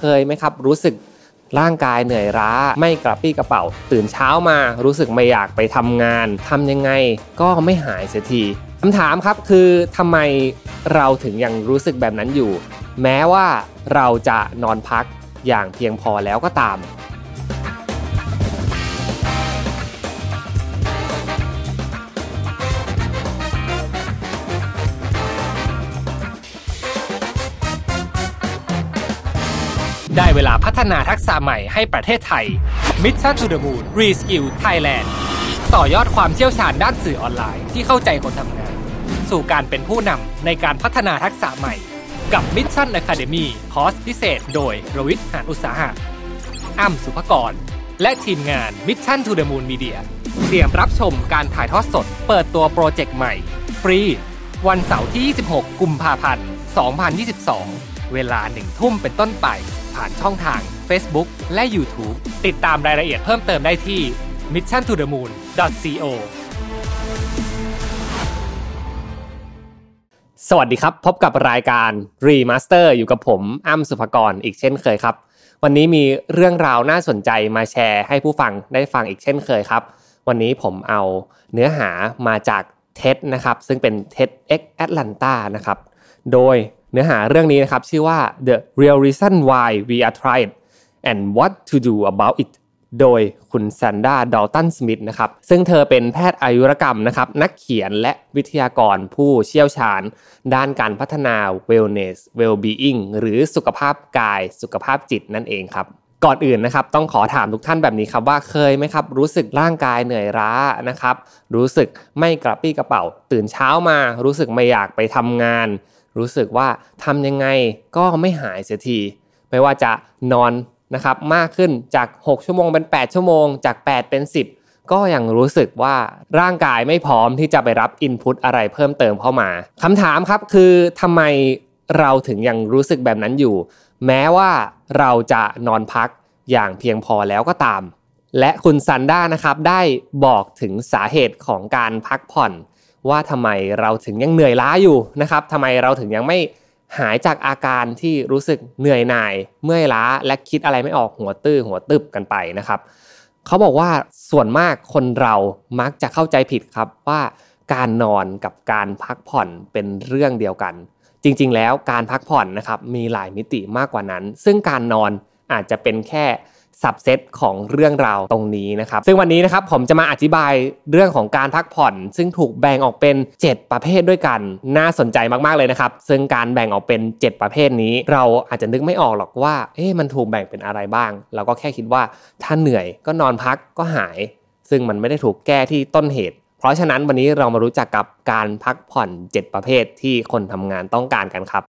เคยไหมครับ รู้สึกร่างกายเหนื่อยล้า ไม่กระปี้กระเป๋า ตื่นเช้ามารู้สึกไม่อยากไปทำงานทำยังไงก็ไม่หายเสียทีคำถามครับคือทำไมเราถึงยังรู้สึกแบบนั้นอยู่ แม้ว่าเราจะนอนพักอย่างเพียงพอแล้วก็ตาม ได้เวลาพัฒนาทักษะใหม่ให้ประเทศไทย Mission to the Moon Reskill Thailand ต่อยอดความเชี่ยวชาญด้านสื่อออนไลน์ที่เข้าใจคนทำงาน สู่การเป็นผู้นำในการพัฒนาทักษะใหม่ กับ Mission Academy คอร์สพิเศษ โดยรวิทย์หานอุตสาหะอ้ำสุภกร และทีมงาน Mission to the Moon Media เตรียมรับชมการถ่ายทอดสด เปิดตัวโปรเจกต์ใหม่ ฟรี วันเสาร์ที่ 26 กุมภาพันธ์ 2022 เวลาหนึ่งทุ่มเป็นต้นไป ผ่านช่องทาง Facebook และ YouTube ติดตามรายละเอียดเพิ่มเติมได้ที่ mission to the moon co สวัสดีครับ พบกับรายการ Remaster อยู่กับผมอ้ำสุภกรอีกเช่นเคยครับ วันนี้มีเรื่องราวน่าสนใจมาแชร์ให้ผู้ฟังได้ฟังอีกเช่นเคยครับ วันนี้ผมเอาเนื้อหามาจากเท็นะครับ ซึ่งเป็น TEDx Atlanta นะครับ โดย เนื้อหาเรื่องนี้นะครับชื่อว่า The Real Reason Why We Are Tried and What to Do About It โดยคุณแซนด้าดอลตันสมิธนะครับซึ่งเธอเป็นแพทย์อายุรกรรมนะครับนักเขียนและวิทยากรผู้เชี่ยวชาญ ด้านการพัฒนา wellness well-being หรือสุขภาพกายสุขภาพจิตนั่นเองครับก่อนอื่นนะครับต้องขอถามทุกท่านแบบนี้ครับว่าเคยไหมครับ รู้สึกร่างกายเหนื่อยล้านะครับ รู้สึกไม่กระปี้กระเป๋า ตื่นเช้ามา รู้สึกไม่อยากไปทำงาน รู้สึกว่าทำยังไงก็ไม่หายเสียที ไม่ว่าจะนอนนะครับมากขึ้นจาก 6 ชั่วโมงเป็น 8 ชั่วโมง จาก 8 เป็น 10 ก็ยังรู้สึกว่าร่างกายไม่พร้อมที่จะไปรับอินพุตอะไรเพิ่มเติมเข้ามาคำถามครับคือทำไมเราถึงยังรู้สึกแบบนั้นอยู่ แม้ว่าเราจะนอนพักอย่างเพียงพอแล้วก็ตาม และคุณซันด้านะครับได้บอกถึงสาเหตุของการพักผ่อน ว่าทำไมเราถึงยังเหนื่อยล้าอยู่นะครับทำไมเราถึงยังไม่หายจากอาการที่รู้สึกเหนื่อยหน่าย เมื่อยล้าและคิดอะไรไม่ออกหัวตื้อหัวตึบกันไปนะครับเขาบอกว่าส่วนมากคนเรามักจะเข้าใจผิดครับว่าการนอนกับการพักผ่อนเป็นเรื่องเดียวกัน จริง ๆ แล้วการพักผ่อนนะครับมีหลายมิติมากกว่านั้น ซึ่งการนอนอาจจะเป็นแค่ สับเซตของเรื่องราวตรงนี้นะครับซึ่งวันนี้นะครับผมจะมาอธิบายเรื่องของการพักผ่อน ซึ่งถูกแบ่งออกเป็น 7 ประเภทด้วยกันน่าสนใจมากๆเลยนะครับซึ่งการแบ่งออกเป็น 7 ประเภทนี้ เราอาจจะนึกไม่ออกหรอกว่าเอ๊ะมันถูกแบ่งเป็นอะไรบ้าง เราก็แค่คิดว่าถ้าเหนื่อยก็นอนพักก็หาย ซึ่งมันไม่ได้ถูกแก้ที่ต้นเหตุเพราะฉะนั้นวันนี้เรามารู้จักกับการพักผ่อน 7 ประเภทที่คนทำงานต้องการกันครับ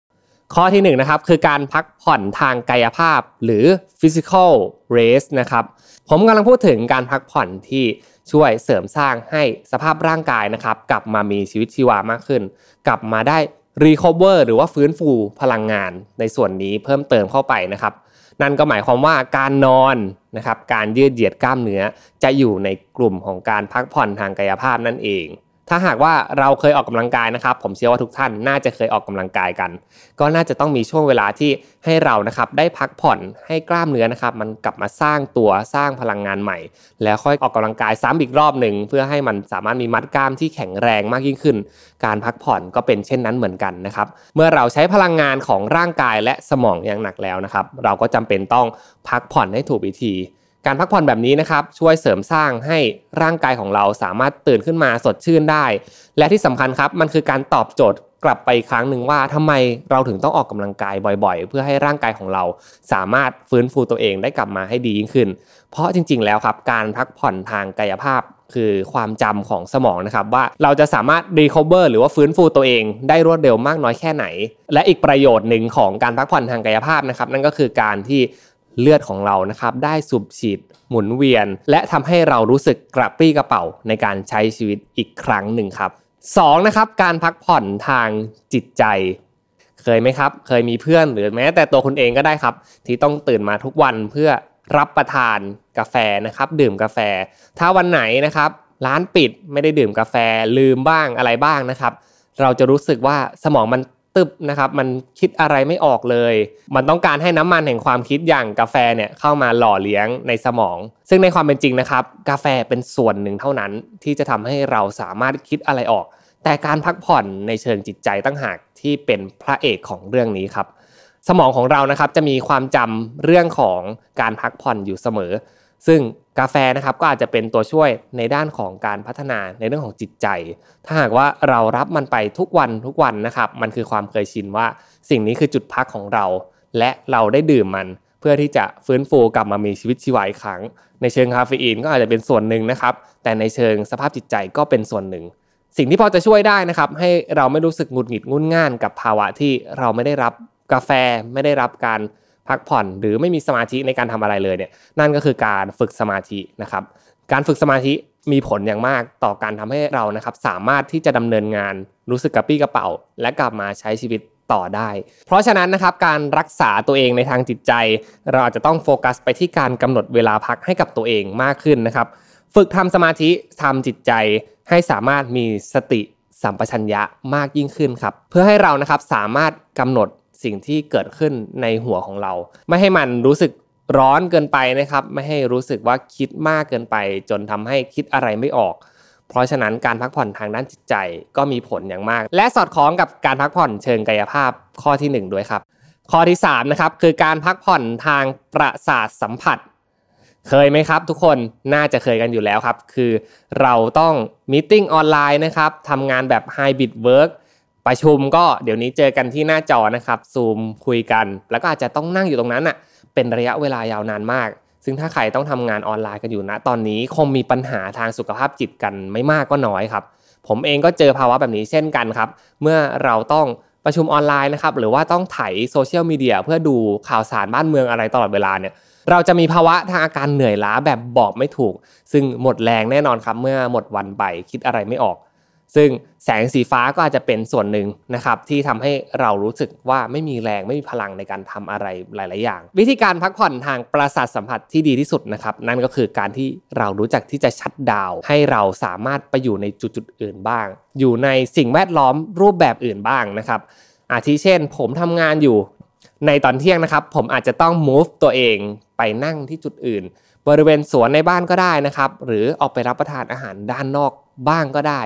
ข้อที่1นนะครับคือการพักผ่อนทางกายภาพหรือ physical rest นะครับผมกำลังพูดถึงการพักผ่อนที่ช่วยเสริมสร้างให้สภาพร่างกายนะครับ กลับมามีชีวิตชีวามากขึ้น กลับมาได้ recover หรือว่าฟื้นฟูพลังงานในส่วนนี้เพิ่มเติมเข้าไปนะครับ นั่นก็หมายความว่าการนอนนะครับการยืดเหยียดกล้ามเนื้อจะอยู่ในกลุ่มของการพักผ่อนทางกายภาพนั่นเอง ถ้าหากว่าเราเคยออกกำลังกายนะครับ ผมเชื่อว่าทุกท่านน่าจะเคยออกกำลังกายกัน ก็น่าจะต้องมีช่วงเวลาที่ให้เรานะครับได้พักผ่อนให้กล้ามเนื้อนะครับ มันกลับมาสร้างตัวสร้างพลังงานใหม่ แล้วค่อยออกกำลังกายซ้ำอีกรอบหนึ่งเพื่อให้มันสามารถมีมัดกล้ามที่แข็งแรงมากยิ่งขึ้น การพักผ่อนก็เป็นเช่นนั้นเหมือนกันนะครับ เมื่อเราใช้พลังงานของร่างกายและสมองอย่างหนักแล้วนะครับ เราก็จำเป็นต้องพักผ่อนให้ถูกวิธี การพักผ่อนแบบนี้นะครับช่วยเสริมสร้างให้ร่างกายของเราสามารถตื่นขึ้นมาสดชื่นได้ และที่สำคัญครับมันคือการตอบโจทย์กลับไปครั้งหนึ่งว่าทำไมเราถึงต้องออกกำลังกายบ่อยๆ เพื่อให้ร่างกายของเราสามารถฟื้นฟูตัวเองได้กลับมาให้ดียิ่งขึ้น เพราะจริง ๆ แล้วครับการพักผ่อนทางกายภาพคือความจำของสมองนะครับว่าเราจะสามารถ recover หรือว่าฟื้นฟูตัวเองได้รวดเร็วมากน้อยแค่ไหน และอีกประโยชน์หนึ่งของการพักผ่อนทางกายภาพนะครับนั่นก็คือการที่ เลือดของเรานะครับได้สูบฉีดหมุนเวียน และทำให้เรารู้สึกกระปรี้กระเป๋าในการใช้ชีวิตอีกครั้งหนึ่งครับ2นะครับการพักผ่อนทางจิตใจ เคยไหมครับ เคยมีเพื่อนหรือแม้แต่ตัวคุณเองก็ได้ครับ ที่ต้องตื่นมาทุกวันเพื่อรับประทานกาแฟนะครับ ดื่มกาแฟ ถ้าวันไหนนะครับร้านปิดไม่ได้ดื่มกาแฟลืมบ้างอะไรบ้างนะครับ เราจะรู้สึกว่าสมองมัน ตึบนะครับมันคิดอะไรไม่ออกเลย มันต้องการให้น้ำมันแห่งความคิดอย่างกาแฟเนี่ยเข้ามาหล่อเลี้ยงในสมอง ซึ่งในความเป็นจริงนะครับ กาแฟเป็นส่วนหนึ่งเท่านั้นที่จะทำให้เราสามารถคิดอะไรออก แต่การพักผ่อนในเชิงจิตใจตั้งหากที่เป็นพระเอกของเรื่องนี้ครับ สมองของเรานะครับจะมีความจำเรื่องของการพักผ่อนอยู่เสมอ ซึ่งกาแฟนะครับก็อาจจะเป็นตัวช่วยในด้านของการพัฒนาในเรื่องของจิตใจ ถ้าหากว่าเรารับมันไปทุกวันทุกวันนะครับมันคือความเคยชินว่า สิ่งนี้คือจุดพักของเรา และเราได้ดื่มมันเพื่อที่จะฟื้นฟูกลับมามีชีวิตชีวาอีกครั้ง ในเชิงคาเฟอีนก็อาจจะเป็นส่วนหนึ่งนะครับ แต่ในเชิงสภาพจิตใจก็เป็นส่วนหนึ่ง สิ่งที่พอจะช่วยได้นะครับให้เราไม่รู้สึกหงุดหงิดงุนง่านกับภาวะที่เราไม่ได้รับกาแฟไม่ได้รับการ พักผ่อน หรือไม่มีสมาธิในการทำอะไรเลยเนี่ยนั่นก็คือการฝึกสมาธินะครับ การฝึกสมาธิมีผลอย่างมากต่อการทำให้เรานะครับ สามารถที่จะดำเนินงานรู้สึกกระปี้กระเป๋า และกลับมาใช้ชีวิตต่อได้ เพราะฉะนั้นนะครับการรักษาตัวเองในทางจิตใจ เราอาจจะต้องโฟกัสไปที่การกำหนดเวลาพักให้กับตัวเองมากขึ้นนะครับ ฝึกทำสมาธิทำจิตใจให้สามารถมีสติสัมปชัญญะมากยิ่งขึ้นครับ เพื่อให้เรานะครับสามารถกำหนด สิ่งที่เกิดขึ้นในหัวของเรา ไม่ให้มันรู้สึกร้อนเกินไปนะครับ ไม่ให้รู้สึกว่าคิดมากเกินไป จนทำให้คิดอะไรไม่ออก เพราะฉะนั้นการพักผ่อนทางด้านจิตใจก็มีผลอย่างมาก และสอดคล้องกับการพักผ่อนเชิงกายภาพข้อที่ 1 ด้วยครับ ข้อที่3นะครับคือการพักผ่อนทางประสาทสัมผัส เคยไหมครับทุกคนน่าจะเคยกันอยู่แล้วครับ คือเราต้องมีติ้งออนไลน์นะครับทำงานแบบไฮบริดเวิร์ก ประชุมก็เดี๋ยวนี้เจอกันที่หน้าจอนะครับซูมคุยกัน แล้วก็อาจจะต้องนั่งอยู่ตรงนั้นอะเป็นระยะเวลายาวนานมาก ซึ่งถ้าใครต้องทำงานออนไลน์กันอยู่นะ ตอนนี้คงมีปัญหาทางสุขภาพจิตกันไม่มากก็น้อยครับ ผมเองก็เจอภาวะแบบนี้เช่นกันครับ เมื่อเราต้องประชุมออนไลน์นะครับหรือว่าต้องไถโซเชียลมีเดียเพื่อดูข่าวสารบ้านเมืองอะไรตลอดเวลาเนี่ยเราจะมีภาวะทางอาการเหนื่อยล้าแบบบอกไม่ถูก ซึ่งหมดแรงแน่นอนครับ เมื่อหมดวันไปคิดอะไรไม่ออก ซึ่งแสงสีฟ้าก็อาจจะเป็นส่วนหนึ่งนะครับที่ทำให้เรารู้สึกว่าไม่มีแรงไม่มีพลังในการทำอะไรหลาย ๆ อย่าง วิธีการพักผ่อนทางประสาทสัมผัสที่ดีที่สุดนะครับนั่นก็คือการที่เรารู้จักที่จะชัดดาว ให้เราสามารถไปอยู่ในจุดๆอื่นบ้าง อยู่ในสิ่งแวดล้อมรูปแบบอื่นบ้างนะครับอาทิเช่น ผมทำงานอยู่ในตอนเที่ยงนะครับ ผมอาจจะต้อง move ตัวเองไปนั่งที่จุดอื่น บริเวณสวนในบ้านก็ได้นะครับ หรือออกไปรับประทานอาหารด้านนอกบ้างก็ได้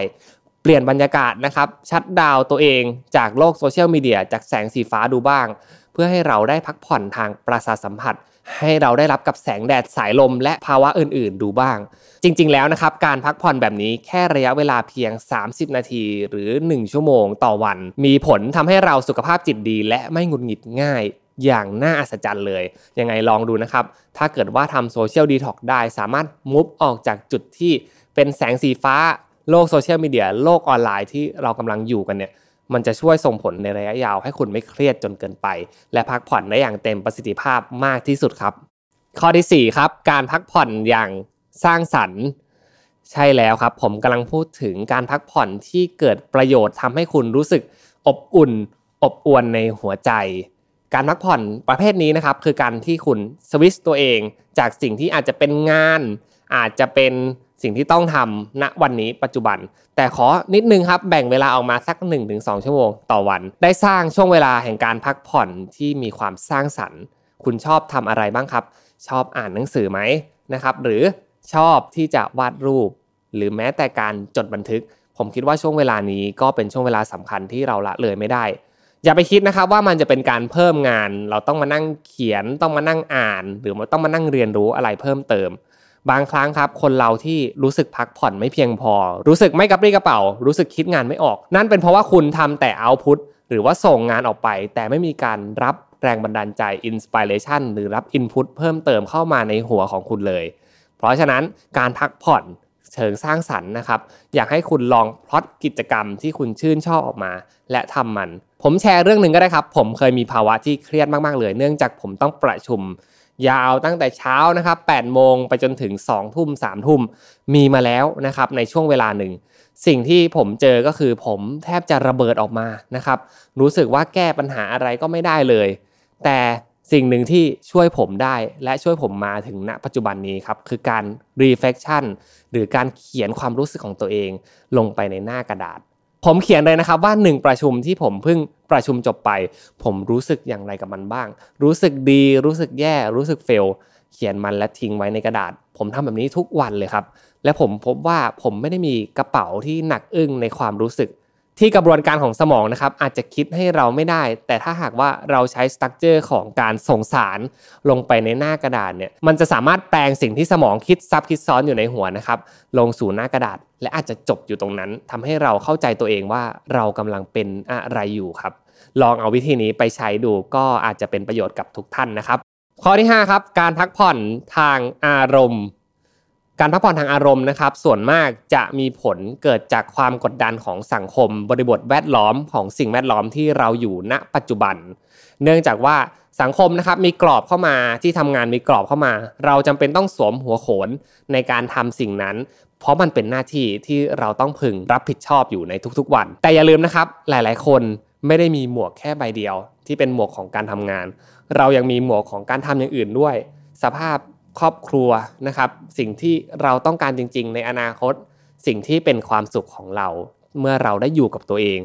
เปลี่ยนบรรยากาศนะครับ ชัดดาวตัวเองจากโลกโซเชียลมีเดียจากแสงสีฟ้าดูบ้าง เพื่อให้เราได้พักผ่อนทางประสาทสัมผัส ให้เราได้รับกับแสงแดดสายลม และภาวะอื่นๆ ดูบ้าง จริง ๆ แล้วนะครับ การพักผ่อนแบบนี้แค่ระยะเวลาเพียง 30 นาทีหรือ 1 ชั่วโมงต่อวัน มีผลทำให้เราสุขภาพจิตดี และไม่หงุดหงิดง่ายอย่างน่าอัศจรรย์เลย ยังไงลองดูนะครับ ถ้าเกิดว่าทำ social detox ได้ สามารถ move ออกจากจุดที่เป็นแสงสีฟ้า โลกโซเชียลมีเดียโลกออนไลน์ที่เรากำลังอยู่กันเนี่ยมันจะช่วยส่งผลในระยะยาวให้คุณไม่เครียดจนเกินไป และพักผ่อนได้อย่างเต็มประสิทธิภาพมากที่สุดครับ ข้อที่ 4 ครับ การพักผ่อนอย่างสร้างสรรค์ ใช่แล้วครับ ผมกำลังพูดถึงการพักผ่อนที่เกิดประโยชน์ทำให้คุณรู้สึกอบอุ่น อบอวลในหัวใจ การพักผ่อนประเภทนี้นะครับ คือการที่คุณสวิชตัวเอง จากสิ่งที่อาจจะเป็นงาน อาจจะเป็น สิ่งที่ต้องทำณวันนี้ปัจจุบัน แต่ขอนิดนึงครับแบ่งเวลาออกมาสัก 1-2 ชั่วโมงต่อวัน ได้สร้างช่วงเวลาแห่งการพักผ่อนที่มีความสร้างสรรค์ คุณชอบทำอะไรบ้างครับ ชอบอ่านหนังสือไหมนะครับหรือชอบที่จะวาดรูป หรือแม้แต่การจดบันทึก ผมคิดว่าช่วงเวลานี้ก็เป็นช่วงเวลาสำคัญที่เราละเลยไม่ได้อย่าไปคิดนะครับว่ามันจะเป็นการเพิ่มงาน เราต้องมานั่งเขียนต้องมานั่งอ่าน หรือต้องมานั่งเรียนรู้อะไรเพิ่มเติม บางครั้งครับ คนเราที่รู้สึกพักผ่อนไม่เพียงพอ รู้สึกไม่กระปรี้กระเป๋า รู้สึกคิดงานไม่ออก นั่นเป็นเพราะว่าคุณทำแต่เอาพุตหรือว่าส่งงานออกไป แต่ไม่มีการรับแรงบันดาลใจอินสปิเรชันหรือรับอินพุตเพิ่มเติมเข้ามาในหัวของคุณเลย เพราะฉะนั้นการพักผ่อนเชิงสร้างสรรค์นะครับ อยากให้คุณลองพลอตกิจกรรมที่คุณชื่นชอบออกมา และทำมัน ผมแชร์เรื่องหนึ่งก็ได้ครับ ผมเคยมีภาวะที่เครียดมากๆเลย เนื่องจากผมต้องประชุม ยาวตั้งแต่เช้านะครับ8โมงไปจนถึง2ทุ่ม3ทุ่มมีมาแล้วนะครับในช่วงเวลาหนึ่ง สิ่งที่ผมเจอก็คือผมแทบจะระเบิดออกมานะครับ รู้สึกว่าแก้ปัญหาอะไรก็ไม่ได้เลย แต่สิ่งหนึ่งที่ช่วยผมได้และช่วยผมมาถึงณปัจจุบันนี้ครับ คือการ reflection หรือการเขียนความรู้สึกของตัวเอง ลงไปในหน้ากระดาษ ผมเขียนเลยนะครับว่าหนึ่งประชุมที่ผมเพิ่งประชุมจบไป ผมรู้สึกอย่างไรกับมันบ้าง รู้สึกดี รู้สึกแย่ รู้สึกเฟล เขียนมันและทิ้งไว้ในกระดาษ ผมทำแบบนี้ทุกวันเลยครับ และผมพบว่าผมไม่ได้มีกระเป๋าที่หนักอึ้งในความรู้สึก ที่กระบวนการของสมองนะครับอาจจะคิดให้เราไม่ได้ แต่ถ้าหากว่าเราใช้ structure ของการส่งสารลงไปในหน้ากระดาษเนี่ยมันจะสามารถแปลงสิ่งที่สมองคิดซับคิดซ้อนอยู่ในหัวนะครับลงสู่หน้ากระดาษ และอาจจะจบอยู่ตรงนั้นทำให้เราเข้าใจตัวเองว่าเรากำลังเป็นอะไรอยู่ครับลองเอาวิธีนี้ไปใช้ดูก็อาจจะเป็นประโยชน์กับทุกท่านนะครับ ข้อที่5ครับการพักผ่อนทางอารมณ์ การพักผ่อนทางอารมณ์นะครับ ส่วนมากจะมีผลเกิดจากความกดดันของสังคม บริบทแวดล้อมของสิ่งแวดล้อมที่เราอยู่ณปัจจุบัน เนื่องจากว่าสังคมนะครับมีกรอบเข้ามาที่ทำงานมีกรอบเข้ามา เราจำเป็นต้องสวมหัวโขนในการทำสิ่งนั้น เพราะมันเป็นหน้าที่ที่เราต้องพึงรับผิดชอบอยู่ในทุกๆวัน แต่อย่าลืมนะครับ หลายๆ คนไม่ได้มีหมวกแค่ใบเดียว ที่เป็นหมวกของการทำงาน เรายังมีหมวกของการทำอย่างอื่นด้วย สภาพ ครอบครัวนะครับ สิ่งที่เราต้องการจริง ๆ ในอนาคต สิ่งที่เป็นความสุขของเรา เมื่อเราได้อยู่กับตัวเอง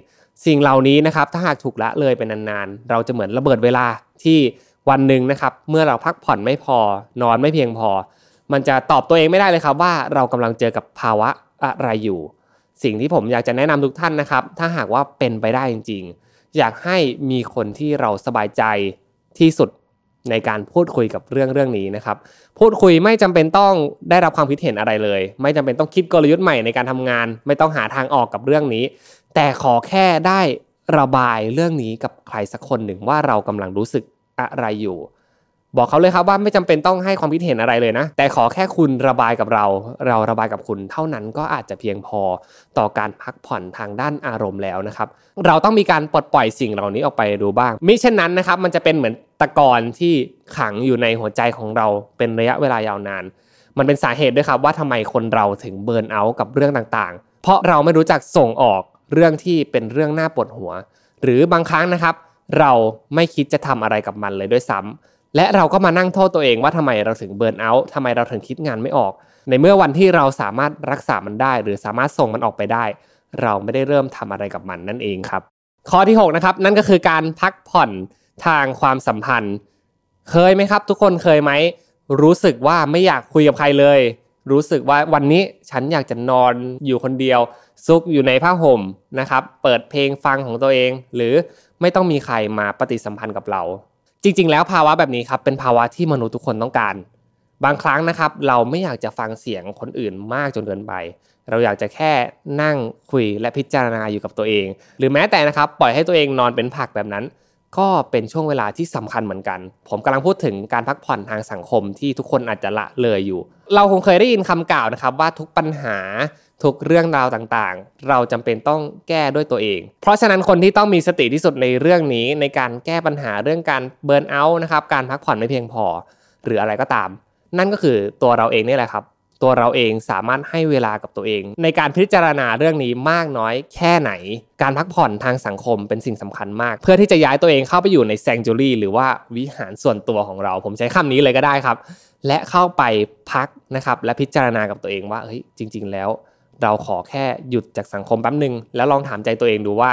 สิ่งเหล่านี้นะครับถ้าหากถูกละเลยเป็นนานๆ เราจะเหมือนระเบิดเวลาที่วันหนึ่งนะครับ เมื่อเราพักผ่อนไม่พอ นอนไม่เพียงพอ มันจะตอบตัวเองไม่ได้เลยครับว่าเรากำลังเจอกับภาวะอะไรอยู่ สิ่งที่ผมอยากจะแนะนำทุกท่านนะครับ ถ้าหากว่าเป็นไปได้จริง ๆ อยากให้มีคนที่เราสบายใจที่สุด ในการพูดคุยกับเรื่องเรื่องนี้นะครับ พูดคุยไม่จำเป็นต้องได้รับความคิดเห็นอะไรเลย ไม่จำเป็นต้องคิดกลยุทธ์ใหม่ในการทำงาน ไม่ต้องหาทางออกกับเรื่องนี้ แต่ขอแค่ได้ระบายเรื่องนี้กับใครสักคนหนึ่งว่าเรากำลังรู้สึกอะไรอยู่ บอกเขาเลยครับว่าไม่จำเป็นต้องให้ความคิดเห็นอะไรเลยนะ แต่ขอแค่คุณระบายกับเรา เราระบายกับคุณเท่านั้นก็อาจจะเพียงพอต่อการพักผ่อนทางด้านอารมณ์แล้วนะครับ เราต้องมีการปลดปล่อยสิ่งเหล่านี้ออกไปดูบ้างมิเช่นนั้นนะครับมันจะเป็นเหมือน ตะกอนที่ขังอยู่ในหัวใจของเราเป็นระยะเวลายาวนาน มันเป็นสาเหตุด้วยครับว่าทำไมคนเราถึงเบิร์นเอาท์กับเรื่องต่างๆ เพราะเราไม่รู้จักส่งออกเรื่องที่เป็นเรื่องน่าปวดหัว หรือบางครั้งนะครับ เราไม่คิดจะทำอะไรกับมันเลยด้วยซ้ำและเราก็มานั่งโทษตัวเองว่าทำไมเราถึงเบิร์นเอาท์ทำไมเราถึงคิดงานไม่ออก ในเมื่อวันที่เราสามารถรักษามันได้ หรือสามารถส่งมันออกไปได้ เราไม่ได้เริ่มทำอะไรกับมันนั่นเองครับข้อที่6นะครับนั่นก็คือการพักผ่อน ทางความสัมพันธ์ เคยไหมครับ ทุกคนเคยไหม รู้สึกว่าไม่อยากคุยกับใครเลย รู้สึกว่าวันนี้ฉันอยากจะนอนอยู่คนเดียว ซุกอยู่ในผ้าห่มนะครับ เปิดเพลงฟังของตัวเอง หรือไม่ต้องมีใครมาปฏิสัมพันธ์กับเรา จริง ๆ แล้วภาวะแบบนี้ครับเป็นภาวะที่มนุษย์ทุกคนต้องการ บางครั้งนะครับ เราไม่อยากจะฟังเสียงคนอื่นมากจนเกินไปเราอยากจะแค่นั่งคุยและพิจารณาอยู่กับตัวเอง หรือแม้แต่นะครับ ปล่อยให้ตัวเองนอนเป็นผักแบบนั้น ก็เป็นช่วงเวลาที่สำคัญเหมือนกัน ผมกำลังพูดถึงการพักผ่อนทางสังคมที่ทุกคนอาจจะละเลยอยู่ เราคงเคยได้ยินคำกล่าวนะครับว่าทุกปัญหาทุกเรื่องราวต่างๆ เราจำเป็นต้องแก้ด้วยตัวเอง เพราะฉะนั้นคนที่ต้องมีสติที่สุดในเรื่องนี้ ในการแก้ปัญหาเรื่องการเบิร์นเอาท์นะครับ การพักผ่อนไม่เพียงพอ หรืออะไรก็ตาม นั่นก็คือตัวเราเองนี่แหละครับ ตัวเราเองสามารถให้เวลากับตัวเอง ในการพิจารณาเรื่องนี้มากน้อยแค่ไหน การพักผ่อนทางสังคมเป็นสิ่งสำคัญมาก เพื่อที่จะย้ายตัวเองเข้าไปอยู่ในแซงจูรี่หรือว่าวิหารส่วนตัวของเรา ผมใช้คำนี้เลยก็ได้ครับ และเข้าไปพักนะครับ และพิจารณากับตัวเองว่าเฮ้ยจริง ๆ แล้ว เราขอแค่หยุดจากสังคมแป๊บหนึ่งแล้วลองถามใจตัวเองดูว่า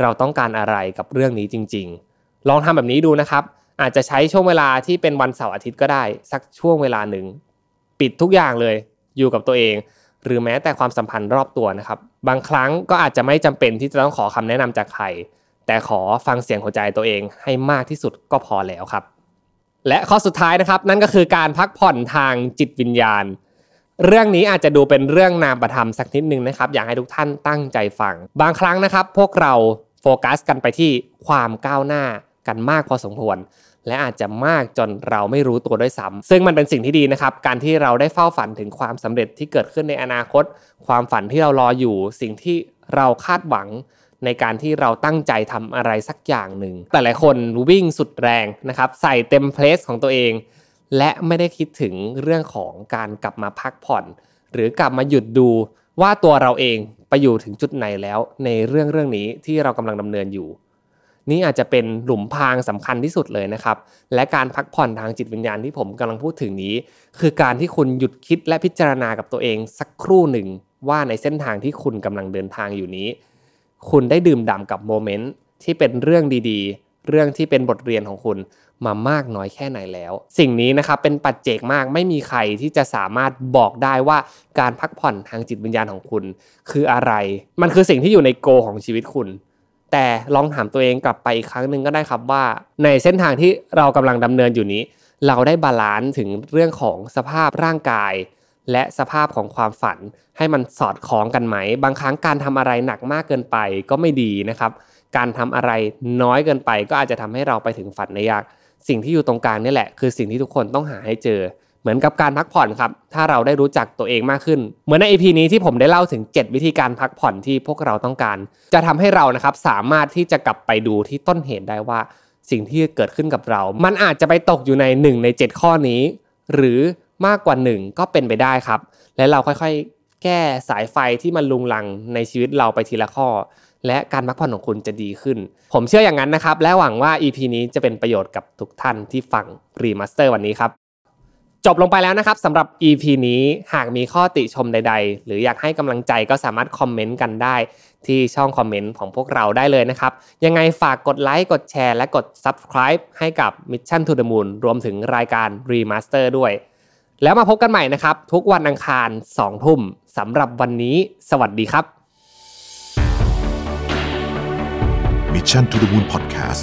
เราต้องการอะไรกับเรื่องนี้จริง ๆ ลองทำแบบนี้ดูนะครับอาจจะใช้ช่วงเวลาที่เป็นวันเสาร์อาทิตย์ก็ได้ สักช่วงเวลาหนึ่ง ปิดทุกอย่างเลยอยู่กับตัวเอง หรือแม้แต่ความสัมพันธ์รอบตัวนะครับ บางครั้งก็อาจจะไม่จำเป็นที่จะต้องขอคำแนะนำจากใคร แต่ขอฟังเสียงหัวใจตัวเองให้มากที่สุดก็พอแล้วครับ และข้อสุดท้ายนะครับ นั่นก็คือการพักผ่อนทางจิตวิญญาณ เรื่องนี้อาจจะดูเป็นเรื่องนามประธรรมสักนิดนึงนะครับ อยากให้ทุกท่านตั้งใจฟัง บางครั้งนะครับ พวกเราโฟกัสกันไปที่ความก้าวหน้ากันมากพอสมควร และอาจจะมากจนเราไม่รู้ตัวด้วยซ้ำซึ่งมันเป็นสิ่งที่ดีนะครับ การที่เราได้เฝ้าฝันถึงความสำเร็จที่เกิดขึ้นในอนาคต ความฝันที่เรารออยู่ สิ่งที่เราคาดหวังในการที่เราตั้งใจทำอะไรสักอย่างหนึ่งแต่หลายคนวิ่งสุดแรงนะครับ ใส่เต็มเพลสของตัวเอง และไม่ได้คิดถึงเรื่องของการกลับมาพักผ่อน หรือกลับมาหยุดดูว่าตัวเราเองไปอยู่ถึงจุดไหนแล้วในเรื่องเรื่องนี้ที่เรากำลังดำเนินอยู่ นี่อาจจะเป็นหลุมพรางสำคัญที่สุดเลยนะครับ และการพักผ่อนทางจิตวิญญาณที่ผมกำลังพูดถึงนี้ คือการที่คุณหยุดคิดและพิจารณากับตัวเองสักครู่หนึ่งว่าในเส้นทางที่คุณกำลังเดินทางอยู่นี้ คุณได้ดื่มด่ำกับโมเมนต์ที่เป็นเรื่องดีๆ เรื่องที่เป็นบทเรียนของคุณมามากน้อยแค่ไหนแล้ว สิ่งนี้นะครับเป็นปัจเจกมากไม่มีใครที่จะสามารถบอกได้ว่าการพักผ่อนทางจิตวิญญาณของคุณ คืออะไร มันคือสิ่งที่อยู่ใน goal ของชีวิตคุณ แต่ลองถามตัวเองกลับไปอีกครั้งหนึ่งก็ได้ครับว่า ในเส้นทางที่เรากำลังดำเนินอยู่นี้ เราได้ balance ถึงเรื่องของสภาพร่างกาย และสภาพของความฝัน ให้มันสอดคล้องกันไหม บางครั้งการทำอะไรหนักมากเกินไปก็ไม่ดีนะครับ การทำอะไรน้อยเกินไปก็อาจจะทำให้เราไปถึงฝันได้ยาก สิ่งที่อยู่ตรงกลางนี่แหละ คือสิ่งที่ทุกคนต้องหาให้เจอ เหมือนกับการพักผ่อนครับ ถ้าเราได้รู้จักตัวเองมากขึ้น เหมือนใน EP นี้ที่ผมได้เล่าถึง 7 วิธีการพักผ่อนที่พวกเราต้องการ จะทำให้เรานะครับสามารถที่จะกลับไปดูที่ต้นเหตุได้ว่า สิ่งที่เกิดขึ้นกับเรา มันอาจจะไปตกอยู่ใน 1 ใน 7 ข้อนี้ หรือมากกว่า 1 ก็เป็นไปได้ครับ และเราค่อยๆ แก้สายไฟที่มันลุงลังในชีวิตเราไปทีละข้อ และการพักผ่อนของคุณจะดีขึ้น ผมเชื่ออย่างนั้นนะครับ และหวังว่า EP นี้จะเป็นประโยชน์กับทุกท่านที่ฟัง Remaster วันนี้ครับ จบลงไปแล้วนะครับสำหรับ EP นี้หากมีข้อติชมใด ๆ หรืออยากให้กำลังใจก็สามารถคอมเมนต์กันได้ ที่ช่องคอมเมนต์ของพวกเราได้เลยนะครับ ยังไงฝากกดไลค์กดแชร์และกด Subscribe ให้กับ Mission to the Moon รวมถึงรายการ Remaster ด้วย แล้วมาพบกันใหม่นะครับ ทุกวันอังคาร 2 ทุ่มสำหรับวันนี้ สวัสดีครับ Mission to the Moon Podcast